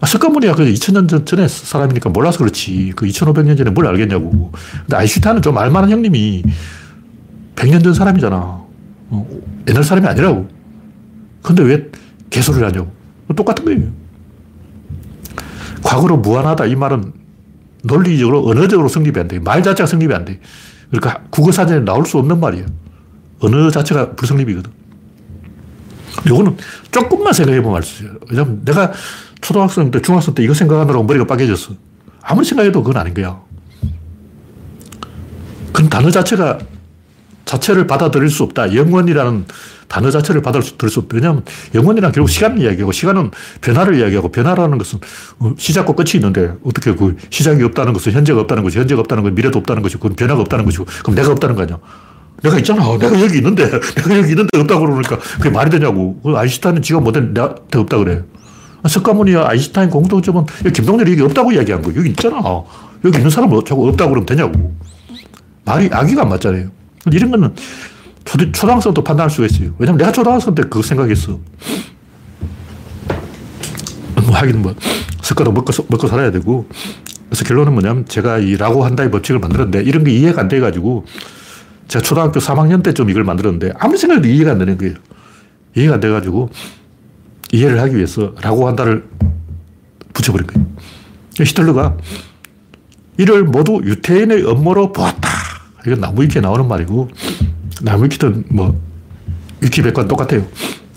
Speaker 1: 아, 석가모니가 그 2000년 전에 사람이니까 몰라서 그렇지. 그 2500년 전에 뭘 알겠냐고. 근데 아인슈타인은 좀 알만한 형님이 100년 전 사람이잖아. 어, 옛날 사람이 아니라고. 근데 왜 개소리를 하냐고. 똑같은 거예요. 과거로 무한하다 이 말은 논리적으로 언어적으로 성립이 안 돼. 말 자체가 성립이 안 돼. 그러니까 국어 사전에 나올 수 없는 말이야. 언어 자체가 불성립이거든. 요거는 조금만 생각해 보면 알 수 있어요. 왜냐면 내가 초등학생 때, 중학생 때 이거 생각하느라고 머리가 빠개졌어. 아무리 생각해도 그건 아닌 거야. 그건 단어 자체가 자체를 받아들일 수 없다. 영원이라는 단어 자체를 받아들일 수 없다. 왜냐하면 영원이란 결국 시간을 이야기하고 시간은 변화를 이야기하고 변화라는 것은 어, 시작과 끝이 있는데 어떻게 그 시작이 없다는 것은 현재가 없다는 것이 현재가 없다는 건 미래도 없다는 것이고 그건 변화가 없다는 것이고 그럼 내가 없다는 거 아니야. 내가 있잖아. 내가 여기 있는데 내가 여기 있는데 없다고 그러니까 그게 말이 되냐고. 그 아인슈타인은 지가 못한 나한테 없다 그래. 석가모니와 아인슈타인 공통점은 김동렬이 여기 없다고 이야기한 거예요. 여기 있잖아. 여기 있는 사람은 자꾸 없다고 그러면 되냐고. 말이 아기가 안 맞잖아요. 이런 거는 초등, 초등학생도 판단할 수가 있어요. 왜냐면 내가 초등학생 때 그거 생각했어. 뭐 하긴 뭐, 석가도 먹고, 먹고 살아야 되고. 그래서 결론은 뭐냐면 제가 이 라고 한다의 법칙을 만들었는데 이런 게 이해가 안 돼가지고 제가 초등학교 3학년 때좀 이걸 만들었는데 아무리 생각해도 이해가 안 되는 거예요. 이해가 안 돼가지고 이해를 하기 위해서 라고 한다를 붙여버린 거예요. 히틀러가 이를 모두 유태인의 업무로 보았다. 이건 나무위키에 나오는 말이고, 나무위키든 뭐, 위키 백과는 똑같아요.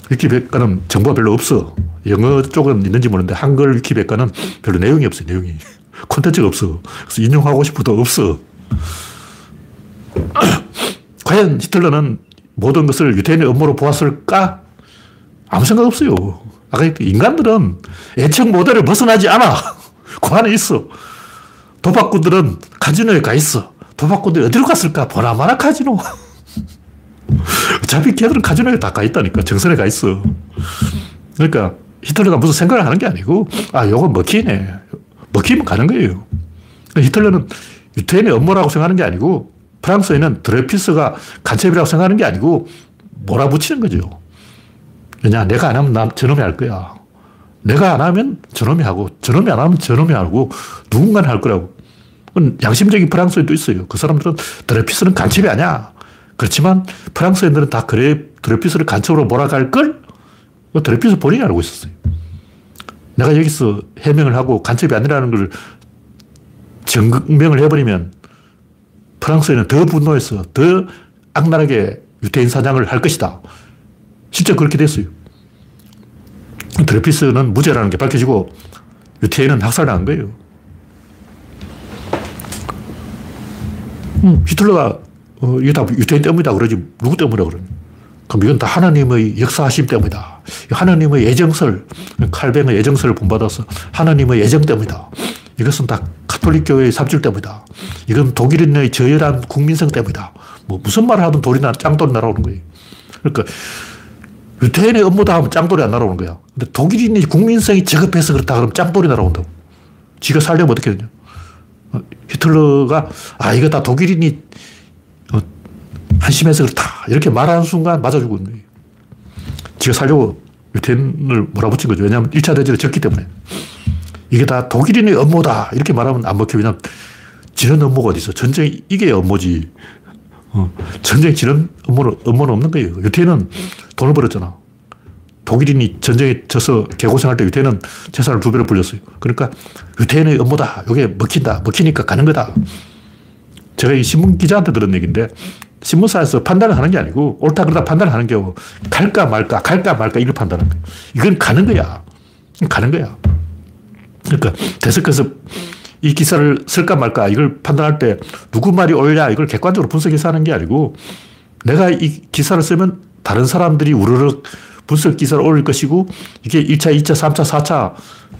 Speaker 1: 위키 백과는 정보가 별로 없어. 영어 쪽은 있는지 모르는데, 한글 위키 백과는 별로 내용이 없어요, 내용이. 콘텐츠가 없어. 그래서 인용하고 싶어도 없어. 과연 히틀러는 모든 것을 유태인의 업무로 보았을까? 아무 생각 없어요. 아까 인간들은 예측 모델을 벗어나지 않아. 그 안에 있어. 도박꾼들은 카지노에 가 있어. 도박꾼들이 어디로 갔을까? 보나마나 카지노. 어차피 걔들은 카지노에 다 가 있다니까. 정선에 가 있어. 그러니까 히틀러가 무슨 생각을 하는 게 아니고, 아, 요건 먹히네. 먹히면 가는 거예요. 히틀러는 유태인의 업무라고 생각하는 게 아니고, 프랑스에는 드레피스가 간첩이라고 생각하는 게 아니고, 몰아붙이는 거죠. 왜냐, 내가 안 하면 난 저놈이 할 거야. 내가 안 하면 저놈이 하고, 저놈이 안 하면 저놈이 하고, 누군가는 할 거라고. 양심적인 프랑스인도 있어요. 그 사람들은 드레피스는 간첩이 아니야. 그렇지만 프랑스인들은 다 그래 드레피스를 간첩으로 몰아갈 걸 드레피스 본인이 알고 있었어요. 내가 여기서 해명을 하고 간첩이 아니라는 걸 증명을 해버리면 프랑스에는 더 분노해서 더 악랄하게 유태인 사냥을 할 것이다. 실제 그렇게 됐어요. 드레피스는 무죄라는 게 밝혀지고 유태인은 학살당한 거예요. 음, 히틀러가 어, 이게 다 유태인 때문이다 그러지 누구 때문이라 그러니 그럼 이건 다 하나님의 역사하심 때문이다. 하나님의 예정설, 칼뱅의 예정설을 본받아서 하나님의 예정 때문이다. 이것은 다 카톨릭 교회의 삽질 때문이다. 이건 독일인의 저열한 국민성 때문이다. 뭐 무슨 말을 하든 돌이 나, 짱돌이 날아오는 거예요. 그러니까 유태인의 업무다 하면 짱돌이 안 날아오는 거야. 근데 독일인의 국민성이 저급해서 그렇다 그러면 짱돌이 날아온다고. 지가 살려면 어떻게 되냐. 히틀러가, 아, 이거 다 독일인이 어, 한심해서 그렇다. 이렇게 말하는 순간 맞아 죽은 거예요. 지가 살려고 유태인을 몰아붙인 거죠. 왜냐하면 1차 대전에 졌기 때문에. 이게 다 독일인의 업무다. 이렇게 말하면 안 먹혀. 왜냐하면 지는 업무가 어디 있어. 전쟁이 이게 업무지. 어, 전쟁 지는 업무는, 업무는 없는 거예요. 유태인은 돈을 벌었잖아. 독일인이 전쟁에 져서 개고생할 때 유태인은 재산을 두 배로 불렸어요. 그러니까 유태인의 업무다. 이게 먹힌다. 먹히니까 가는 거다. 제가 이 신문 기자한테 들은 얘기인데 신문사에서 판단을 하는 게 아니고 옳다 그러다 판단을 하는 게 갈까 말까 갈까 말까 이걸 판단하는 거예요. 이건 가는 거야. 가는 거야. 그러니까 데스크에서 이 기사를 쓸까 말까 이걸 판단할 때 누구 말이 옳냐 이걸 객관적으로 분석해서 하는 게 아니고 내가 이 기사를 쓰면 다른 사람들이 우르륵 분석 기사를 올릴 것이고 이게 1차, 2차, 3차, 4차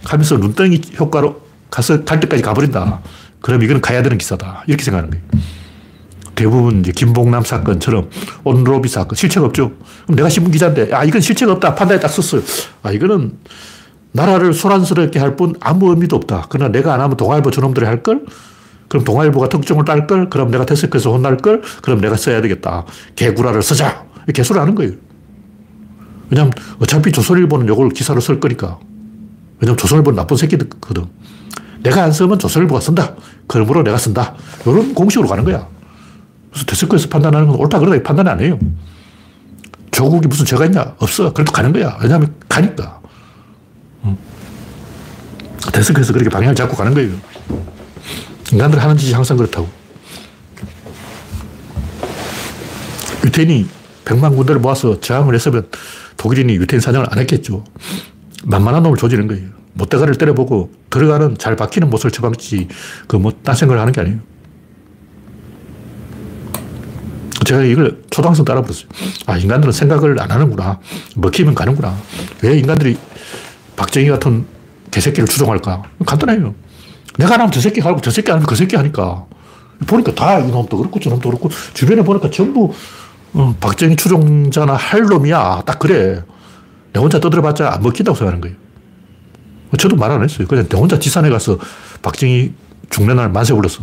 Speaker 1: 하면서 눈덩이 효과로 가서 갈 때까지 가버린다. 그럼 이건 가야 되는 기사다. 이렇게 생각하는 거예요. 대부분 이제 김봉남 사건처럼 온로비 사건 실체가 없죠. 그럼 내가 신문 기자인데 아 이건 실체가 없다 판단에 딱 썼어요. 아 이거는 나라를 소란스럽게 할 뿐 아무 의미도 없다. 그러나 내가 안 하면 동아일보 저놈들이 할 걸. 그럼 동아일보가 특종을 딸 걸. 그럼 내가 테스크에서 혼날 걸. 그럼 내가 써야 되겠다. 개구라를 쓰자. 개소리 하는 거예요. 왜냐면 어차피 조선일보는 이걸 기사로 쓸 거니까. 왜냐면 조선일보는 나쁜 새끼거든. 내가 안 쓰면 조선일보가 쓴다. 그러므로 내가 쓴다. 이런 공식으로 가는 거야. 그래서 데스크에서 판단하는 건 옳다 그러다 판단 안 해요. 조국이 무슨 죄가 있냐? 없어. 그래도 가는 거야. 왜냐하면 가니까. 데스크에서 그렇게 방향을 잡고 가는 거예요. 인간들 하는 짓이 항상 그렇다고. 유태인이 백만 군대를 모아서 저항을 했으면 독일인이 유태인 사냥을 안 했겠죠. 만만한 놈을 조지는 거예요. 못대가리를 때려보고 들어가는 잘 박히는 못을 쳐박지 그 뭐 딴 생각을 하는 게 아니에요. 제가 이걸 초등학생 따라 불었어요. 아, 인간들은 생각을 안 하는구나. 먹히면 가는구나. 왜 인간들이 박정희 같은 개새끼를 추종할까? 간단해요. 내가 하면 저 새끼 하고 저 새끼 하면 그 새끼 하니까. 보니까 다 이놈도 그렇고 저놈도 그렇고 주변에 보니까 전부 어, 박정희 추종자나 할 놈이야. 딱 그래. 내 혼자 떠들어봤자 안 먹힌다고 생각하는 거예요. 저도 말 안 했어요. 그냥 내 혼자 지산에 가서 박정희 죽는 날 만세 불렀어.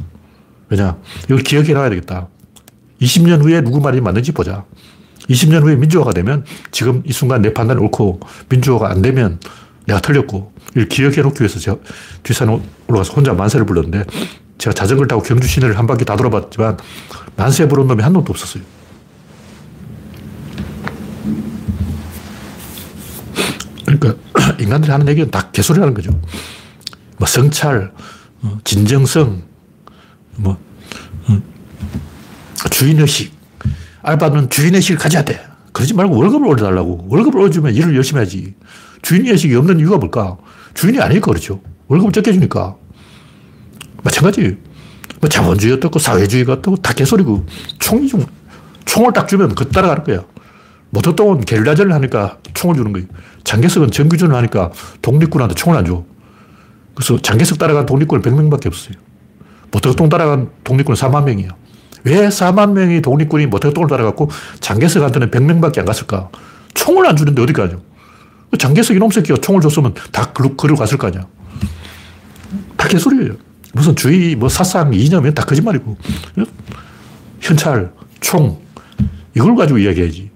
Speaker 1: 왜냐? 이걸 기억해 놔야 되겠다. 20년 후에 누구 말이 맞는지 보자. 20년 후에 민주화가 되면 지금 이 순간 내 판단이 옳고 민주화가 안 되면 내가 틀렸고 이걸 기억해 놓기 위해서 제가 뒷산에 올라가서 혼자 만세를 불렀는데 제가 자전거를 타고 경주 시내를 한 바퀴 다 돌아봤지만 만세 부른 놈이 한 놈도 없었어요. 그러니까 인간들이 하는 얘기는 다 개소리라는 거죠. 뭐 성찰, 어, 진정성, 뭐 어, 주인의식. 알바는 주인의식을 가져야 돼. 그러지 말고 월급을 올려달라고. 월급을 올려주면 일을 열심히 하지. 주인의식이 없는 이유가 뭘까? 주인이 아니니까 그렇죠. 월급을 적게 주니까. 마찬가지. 뭐 자본주의 어떻고 사회주의가 어떻고 다 개소리고 총이 좀, 총을 딱 주면 그 따라가는 거야. 모택동은 게릴라전을 하니까 총을 주는 거예요. 장개석은 정규전을 하니까 독립군한테 총을 안 줘. 그래서 장개석 따라간 독립군은 100명밖에 없어요. 모택동 따라간 독립군은 4만 명이야. 왜 4만 명이 독립군이 모택동을 따라갔고 장개석한테는 100명밖에 안 갔을까? 총을 안 주는데 어디 가죠? 장개석 이 놈 새끼가 총을 줬으면 다 그로, 그로 갔을 거 아니야. 다 개소리예요. 무슨 주의, 뭐 사상, 이념이 다 거짓말이고. 현찰, 총, 이걸 가지고 이야기해야지.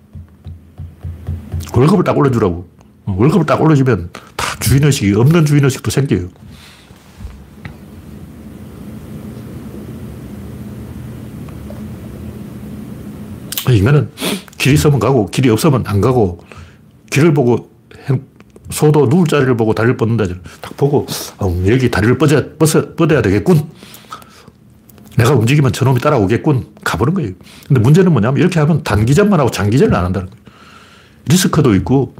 Speaker 1: 월급을 딱 올려주라고. 월급을 딱 올려주면 다 주인의식이 없는 주인의식도 생겨요. 인간은 길이 있으면 가고 길이 없으면 안 가고 길을 보고 소도 누울 자리를 보고 다리를 뻗는다. 딱 보고 어, 여기 다리를 뻗어야, 뻗어야 되겠군. 내가 움직이면 저놈이 따라오겠군. 가보는 거예요. 근데 문제는 뭐냐면 이렇게 하면 단기전만 하고 장기전을 안 한다는 거예요. 리스크도 있고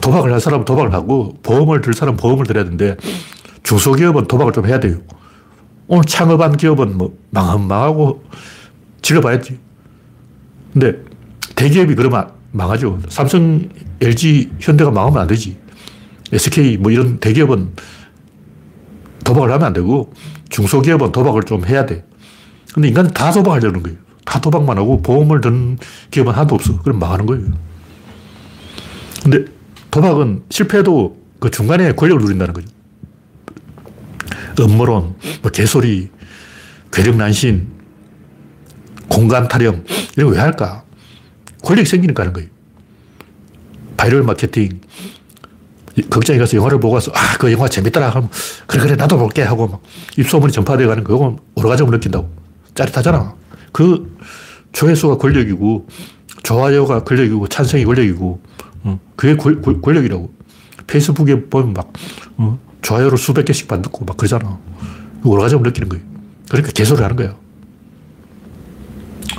Speaker 1: 도박을 할 사람은 도박을 하고 보험을 들 사람은 보험을 들어야 되는데 중소기업은 도박을 좀 해야 돼요. 오늘 창업한 기업은 뭐 망하면 망하고 질러봐야지. 근데 대기업이 그러면 망하죠. 삼성, LG, 현대가 망하면 안 되지. SK 뭐 이런 대기업은 도박을 하면 안 되고 중소기업은 도박을 좀 해야 돼. 근데 인간은 다 도박하려는 거예요. 다 도박만 하고 보험을 든 기업은 하나도 없어. 그럼 망하는 거예요. 근데 도박은 실패해도 그 중간에 권력을 누린다는 거죠. 음모론, 뭐 개소리, 괴력난신, 공간 타령, 이런 거 왜 할까? 권력이 생기니까 하는 거예요. 바이럴 마케팅. 극장에 가서 영화를 보고 와서, 아, 그 영화 재밌더라. 하면, 그래, 그래, 나도 볼게. 하고 막 입소문이 전파되어 가는 거. 이건 오르가즘을 느낀다고. 짜릿하잖아. 그 조회수가 권력이고, 좋아요가 권력이고, 찬성이 권력이고, 어, 그게 권, 권력이라고. 페이스북에 보면 막, 어, 좋아요를 수백 개씩 받고 막 그러잖아. 오르가즘을 느끼는 거예요. 그러니까 개소를 하는 거야.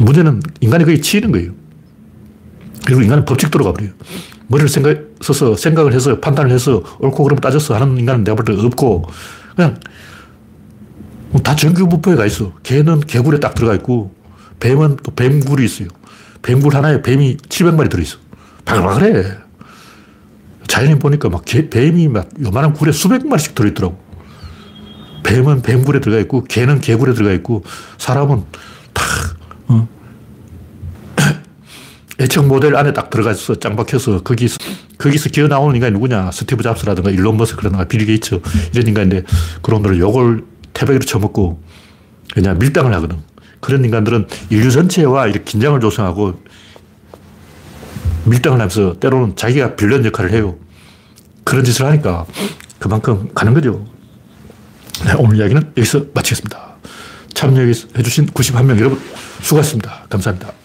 Speaker 1: 문제는 인간이 거기 치이는 거예요. 그리고 인간은 법칙대로 가버려요. 머리를 생각, 써서 생각을 해서 판단을 해서 옳고 그름 따져서 하는 인간은 내가 볼 때 없고, 그냥 다 정규부포에 가 있어. 개는 개굴에 딱 들어가 있고, 뱀은 또 뱀굴이 있어요. 뱀굴 하나에 뱀이 700마리 들어있어. 바글바글해. 자연인 보니까 막 개, 뱀이 막 요만한 굴에 수백 마리씩 들어있더라고. 뱀은 뱀굴에 들어가 있고, 게는 게굴에 들어가 있고, 사람은 다, 어? 애청 모델 안에 딱 들어가서 짱 박혀서 거기서, 거기서 기어 나오는 인간이 누구냐. 스티브 잡스라든가 일론 머스크라든가 빌 게이츠 이런 인간인데 그런 놈들 욕을 됫박으로 쳐먹고 그냥 밀당을 하거든. 그런 인간들은 인류 전체와 이렇게 긴장을 조성하고 밀당을 하면서 때로는 자기가 빌런 역할을 해요. 그런 짓을 하니까 그만큼 가는 거죠. 네, 오늘 이야기는 여기서 마치겠습니다. 참여해주신 91명 여러분 수고하셨습니다. 감사합니다.